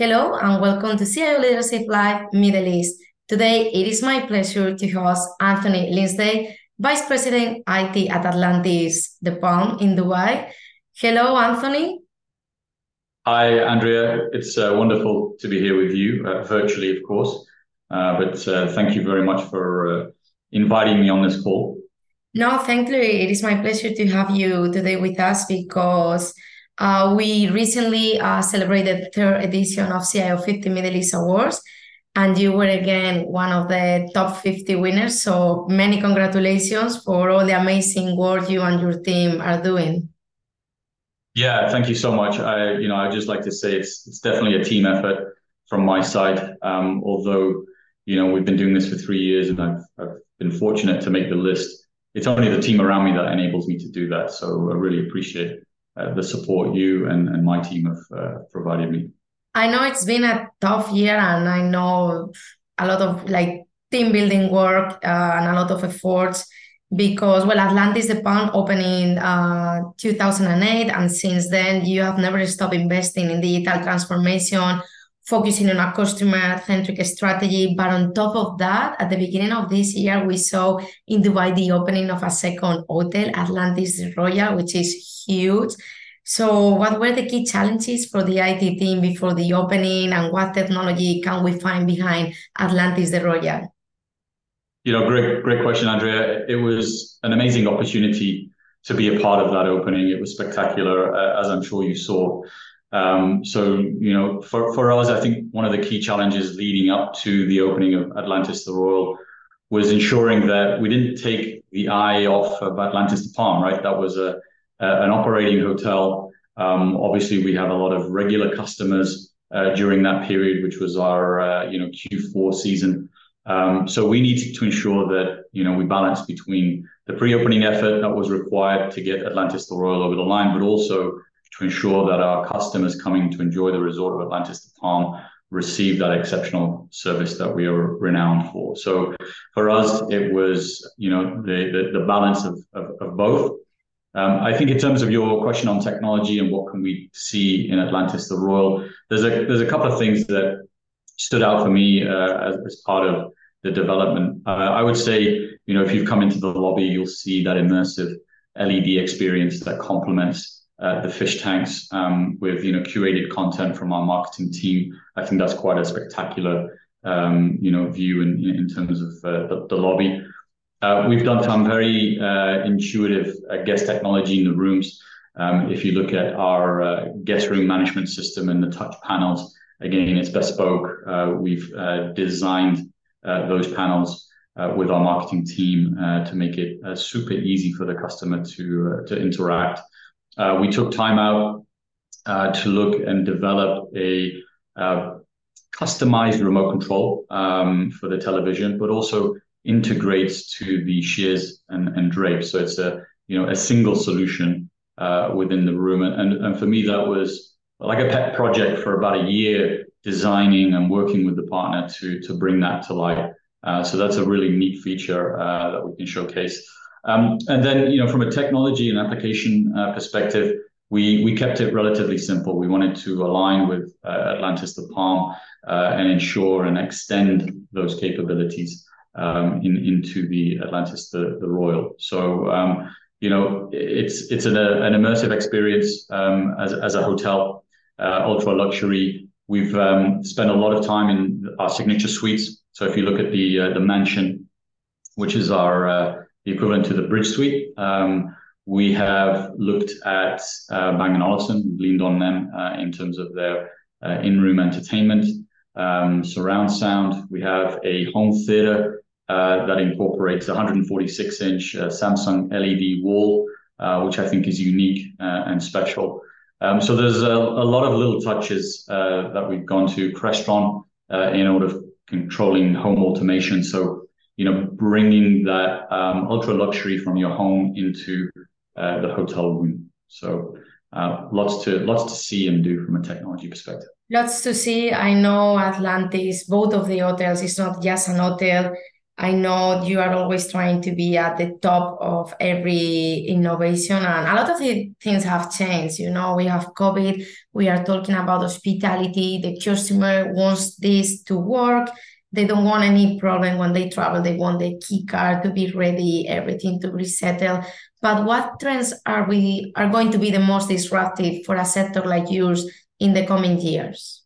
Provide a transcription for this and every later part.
Hello and welcome to CIO Leadership Live Middle East. Today, it is my pleasure to host Anthony Lynsdale, Vice President IT at Atlantis, the Palm in Dubai. Hello, Anthony. Hi, Andrea. It's uh, wonderful to be here with you, uh, virtually, of course. Uh, but uh, thank you very much for uh, inviting me on this call. No, thank you. It is my pleasure to have you today with us because uh, we recently uh, celebrated the third edition of CIO 50 Middle East Awards, and you were again one of the top 50 winners. So many congratulations for all the amazing work you and your team are doing. Yeah, thank you so much. I, you know, I just like to say it's it's definitely a team effort from my side. Um, although, you know, we've been doing this for three years, and I've, I've been fortunate to make the list. It's only the team around me that enables me to do that. So I really appreciate it uh, the support you and, and my team have uh, provided me. I know it's been a tough year, and I know a lot of like team building work uh, and a lot of efforts because well atlantis the Palm opened in uh, 2008 and since then you have never stopped investing in digital transformation focusing on a customer centric strategy but on top of that at the beginning of this year we saw in dubai the opening of a second hotel atlantis royal which is huge. So, what were the key challenges for the IT team before the opening, and what technology can we find behind Atlantis the Royal? You know, great, great question, Andrea. It was an amazing opportunity to be a part of that opening. It was spectacular, uh, as I'm sure you saw. Um, so, you know, for, for us, I think one of the key challenges leading up to the opening of Atlantis the Royal was ensuring that we didn't take the eye off of Atlantis the Palm, right? That was a uh, an operating hotel. Um, obviously, we have a lot of regular customers uh, during that period, which was our uh, you know Q4 season. Um, so we needed to ensure that you know we balance between the pre-opening effort that was required to get Atlantis the Royal over the line, but also to ensure that our customers coming to enjoy the resort of Atlantis the Palm receive that exceptional service that we are renowned for. So for us, it was you know the the, the balance of, of, of both. Um, I think in terms of your question on technology and what can we see in Atlantis the Royal, there's a there's a couple of things that stood out for me uh, as, as part of the development. Uh, I would say, you know, if you've come into the lobby, you'll see that immersive LED experience that complements uh, the fish tanks um, with you know curated content from our marketing team. I think that's quite a spectacular um, you know view in in terms of uh, the, the lobby. Uh, we've done some very uh, intuitive uh, guest technology in the rooms. Um, if you look at our uh, guest room management system and the touch panels, again, it's bespoke. We've designed those panels with our marketing team to make it super easy for the customer to to interact. We took time out to look and develop a customized remote control um, for the television, but also integrates to the sheers and, drapes. So it's a you know a single solution uh, within the room. And, for me, that was like a pet project for about a year, designing and working with the partner to bring that to life. Uh, so that's a really neat feature uh, that we can showcase. Um, and then, you know, from a technology and application uh, perspective, we kept it relatively simple. We wanted to align with uh, Atlantis the Palm uh, and ensure and extend those capabilities um, in, into the Atlantis the, Royal. So um, you know it's it's an, immersive experience as as a hotel, uh, ultra luxury. We've spent a lot of time in our signature suites. So if you look at the the mansion, which is our the equivalent to the bridge suite. Um, we have looked at uh, Bang & Olufsen, leaned on them uh, in terms of their uh, in-room entertainment um, surround sound. We have a home theater uh, that incorporates a 146 inch uh, Samsung LED wall, uh, which I think is unique and special. Um, so there's a, a, lot of little touches that we've gone to Crestron in order of controlling home automation. So, you know, bringing that um, ultra luxury from your home into the hotel room. So lots to lots to see and do from a technology perspective. Lots to see. I know Atlantis, both of the hotels, is not just an hotel. I know you are always trying to be at the top of every innovation, and a lot of the things have changed. You know, we have COVID, we are talking about hospitality, the customer wants this to work. They don't want any problem when they travel. They want the key card to be ready, everything to resettle. But what trends are we are going to be the most disruptive for a sector like yours in the coming years?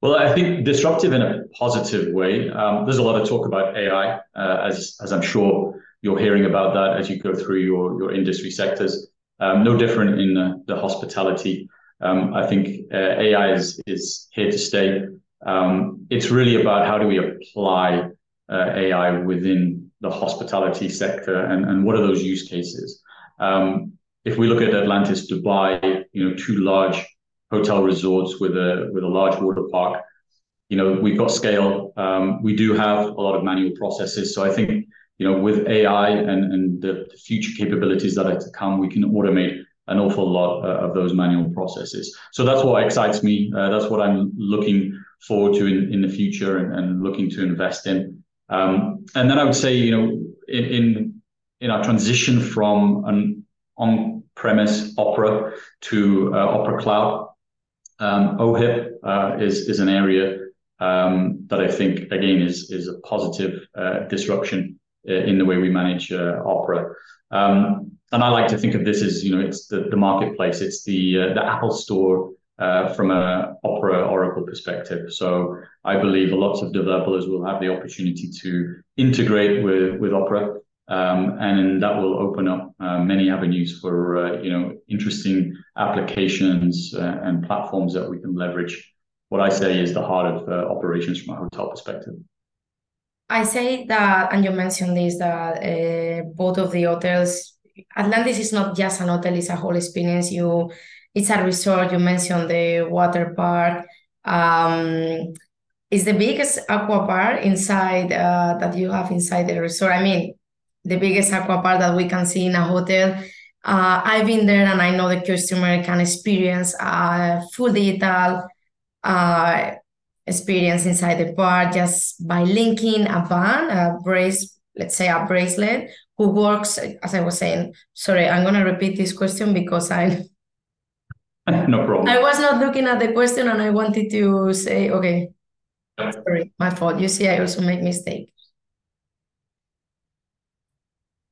Well, I think disruptive in a positive way. Um, there's a lot of talk about AI, uh, as as I'm sure you're hearing about that as you go through your your industry sectors. Um, no different in the, the hospitality. Um, I think uh, AI is is here to stay. Um, it's really about how do we apply uh, AI within the hospitality sector and, and what are those use cases. Um, if we look at Atlantis Dubai, you know, two large hotel resorts with a with a large water park. You know, we've got scale. Um, we do have a lot of manual processes. So I think you know with AI and and the, the future capabilities that are to come, we can automate an awful lot uh, of those manual processes. So that's what excites me. Uh, that's what I'm looking forward to in, in the future and, and looking to invest in. Um, and then I would say, you know, in, in in our transition from an on-premise Opera to uh, Opera Cloud, um, OHIP uh, is is an area um, that I think again is is a positive uh, disruption uh, in the way we manage Opera. Um, and I like to think of this as you know it's the, the marketplace, it's the uh, the Apple Store uh, from a Opera Oracle perspective. So I believe lots of developers will have the opportunity to integrate with with Opera um, and that will open up uh, many avenues for uh, you know interesting applications uh, and platforms that we can leverage. What I say is the heart of uh, operations from a hotel perspective. I say that, and you mentioned this that both of the hotels, Atlantis is not just an hotel; it's a whole experience. You, it's a resort. You mentioned the water park. Um, it's the biggest aqua park inside uh, that you have inside the resort. I mean, the biggest aqua park that we can see in a hotel. Uh, I've been there and I know the customer can experience a full digital uh, experience inside the park just by linking a band, a brace, let's say a bracelet, who works, as I was saying. Sorry, I'm going to repeat this question because I. no problem. I was not looking at the question and I wanted to say, okay, sorry, my fault. You see, I also make mistake.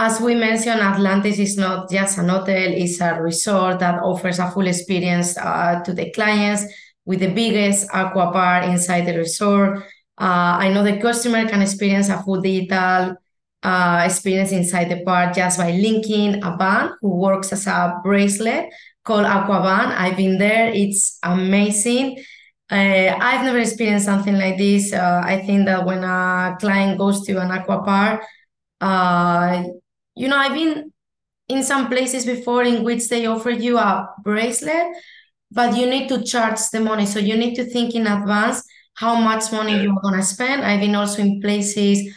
As we mentioned, Atlantis is not just an hotel, it's a resort that offers a full experience uh, to the clients with the biggest aqua park inside the resort. Uh, I know the customer can experience a full digital uh, experience inside the park just by linking a band who works as a bracelet called Aquaband. I've been there, it's amazing. Uh, I've never experienced something like this. Uh, I think that when a client goes to an aqua park, uh, you know, I've been in some places before in which they offer you a bracelet, but you need to charge the money. So you need to think in advance how much money you're gonna spend. I've been also in places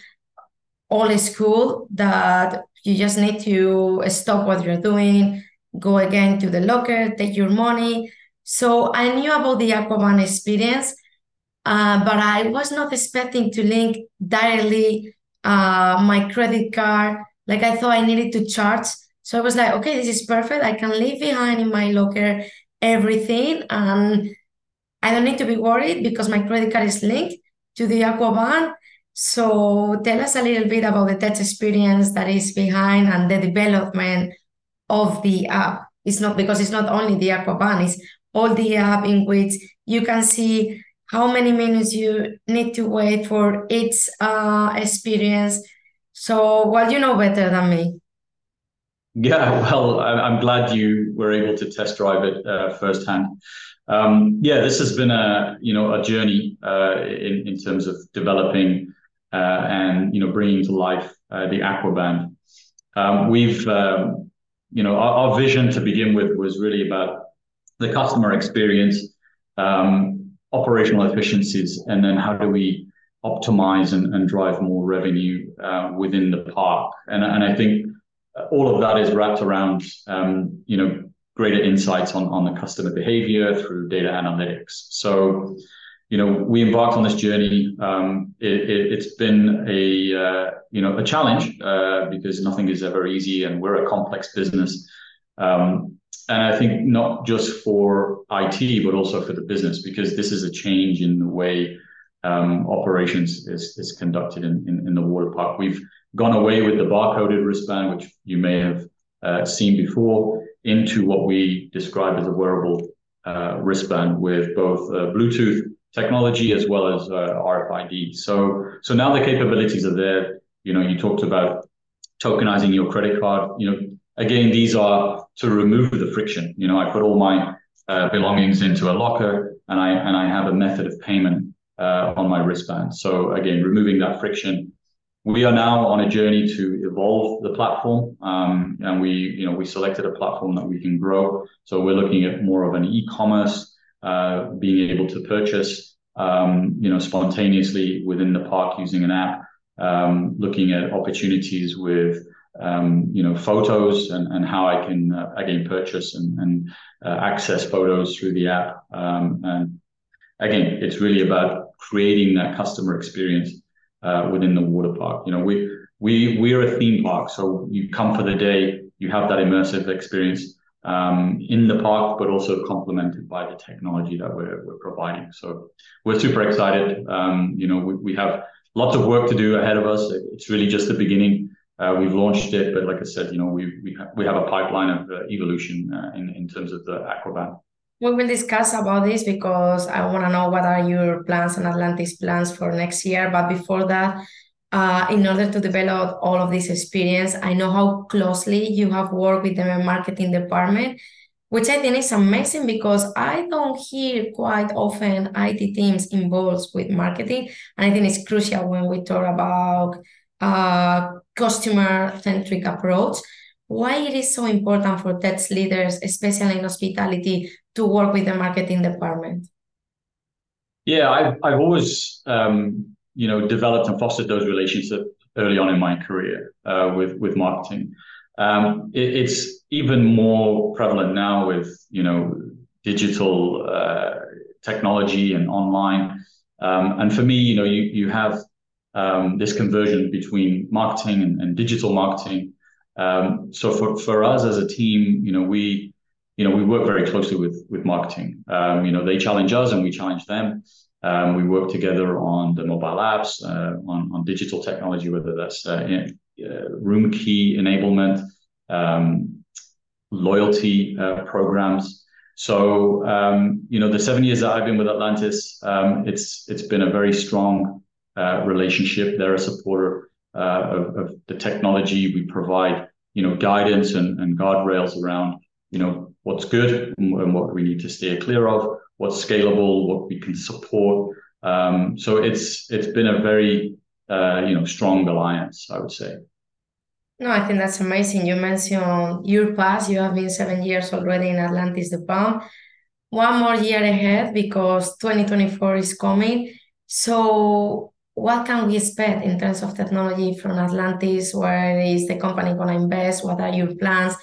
all school that you just need to stop what you're doing, go again to the locker, take your money. So I knew about the Aquaband experience, uh, but I was not expecting to link directly uh, my credit card like I thought I needed to charge. So I was like, okay, this is perfect. I can leave behind in my locker everything and I don't need to be worried because my credit card is linked to the Aquaband. So tell us a little bit about the test experience that is behind and the development of the app. It's not because it's not only the Aquaband, it's all the app in which you can see how many minutes you need to wait for each uh, experience so, well, you know better than me. Yeah, well, I'm glad you were able to test drive it uh, firsthand. Um, yeah, this has been a you know a journey uh, in in terms of developing and you know bringing to life uh, the Aquaband. Um, we've um, you know our, our, vision to begin with was really about the customer experience, um, operational efficiencies, and then how do we optimize and, and drive more revenue uh, within the park. And, and I think all of that is wrapped around, um, you know, greater insights on, on the customer behavior through data analytics. So, you know, we embarked on this journey. Um, it, has it, been a uh, you know a challenge uh, because nothing is ever easy, and we're a complex business. Um, and I think not just for IT, but also for the business, because this is a change in the way um, operations is, is conducted in, in, in, the water park. We've gone away with the barcoded wristband, which you may have uh, seen before, into what we describe as a wearable uh, wristband with both uh, Bluetooth technology as well as uh, RFID. So, so now the capabilities are there. You know, you talked about tokenizing your credit card. You know, again, these are to remove the friction. You know, I put all my uh, belongings into a locker, and I and I have a method of payment uh, on my wristband. So again, removing that friction. We are now on a journey to evolve the platform, um, and we, you know, we selected a platform that we can grow. So we're looking at more of an e-commerce, being able to purchase, um, you know, spontaneously within the park using an app. Um, looking at opportunities with um, you know photos and, how I can uh, again purchase and, uh, access photos through the app. And again, it's really about creating that customer experience uh, within the water park. You know, we we we're a theme park, so you come for the day, you have that immersive experience in the park, but also complemented by the technology that we're providing. So we're super excited. Um, you know, we, have lots of work to do ahead of us. It's really just the beginning. Uh, we've launched it, but like I said, you know, we we, ha- we have a pipeline of uh, evolution uh, in terms of the Aquaband. We will discuss about this because I want to know what are your plans and Atlantis plans for next year. But before that, uh, in order to develop all of this experience, I know how closely you have worked with the marketing department, which I think is amazing because I don't hear quite often IT teams involved with marketing. And I think it's crucial when we talk about uh, customer centric approach why it is so important for tech leaders, especially in hospitality, to work with the marketing department? Yeah, I've I've always um, you know developed and fostered those relationships early on in my career uh, with with marketing. Um, it, it's even more prevalent now with you know digital uh, technology and online. Um, and for me, you know, you you have um, this conversion between marketing and, and digital marketing. Um, so for, for us as a team, you know, we you know we work very closely with with marketing. Um, you know, they challenge us and we challenge them. Um, we work together on the mobile apps, uh, on on digital technology, whether that's uh, uh, room key enablement, um, loyalty uh, programs. So um, you know, the seven years that I've been with Atlantis, um, it's it's been a very strong uh, relationship. They're a supporter of, of, the technology. We provide, you know, guidance and, and guardrails around, you know, what's good and, and, what we need to steer clear of, what's scalable, what we can support. Um, so it's it's been a very uh, you know strong alliance, I would say. No, I think that's amazing. You mentioned your past. You have been seven years already in Atlantis the Palm. One more year ahead because 2024 is coming. So what can we expect in terms of technology from Atlantis? Where is the company going to invest? What are your plans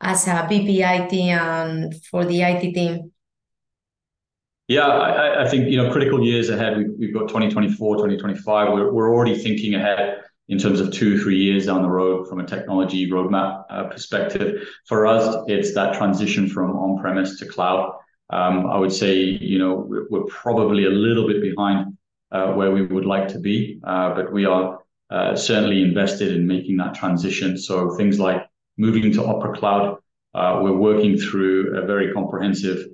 as a VP IT and for the IT team? Yeah, I, think you know critical years ahead. We've, got 2024, 2025. We're, we're already thinking ahead in terms of two, three years down the road from a technology roadmap uh, perspective. For us, it's that transition from on-premise to cloud. Um, I would say, you know, we're, probably a little bit behind uh, where we would like to be, uh, but we are certainly invested in making that transition. So things like moving to Opera Cloud, we're working through a very comprehensive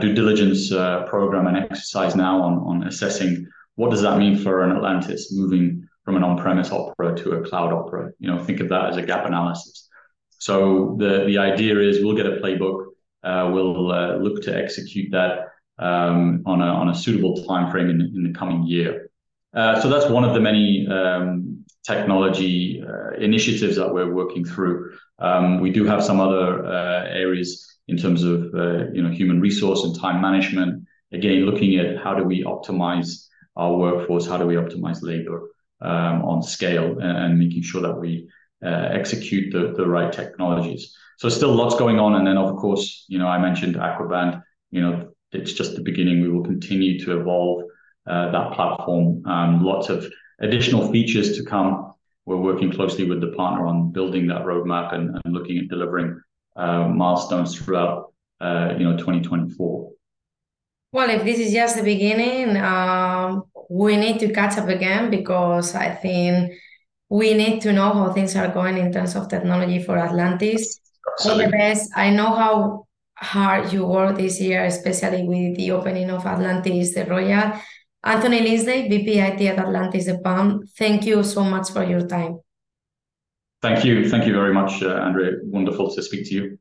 due diligence program and exercise now on, on assessing what does that mean for an Atlantis moving from an on-premise opera to a cloud opera. You know, think of that as a gap analysis. So the the idea is we'll get a playbook. Uh, we'll uh, look to execute that um, on, a, on a suitable time frame in, in the coming year. Uh, so that's one of the many um, technology uh, initiatives that we're working through. Um, we do have some other uh, areas in terms of uh, you know human resource and time management. Again, looking at how do we optimize our workforce, how do we optimize labor um, on scale, and, making sure that we uh, execute the, the right technologies. So still lots going on, and then of course, you know, I mentioned Aquaband. You know, it's just the beginning. We will continue to evolve uh, that platform. Um, lots of additional features to come. We're working closely with the partner on building that roadmap and, and looking at delivering milestones throughout, uh, you know, 2024. Well, if this is just the beginning, um, we need to catch up again because I think we need to know how things are going in terms of technology for Atlantis. All the best. I know how hard you work this year, especially with the opening of Atlantis, the Royal. Anthony Lynsdale, VP IT at Atlantis The Palm, thank you so much for your time. Thank you. Thank you very much, uh, Andrea. Wonderful to speak to you.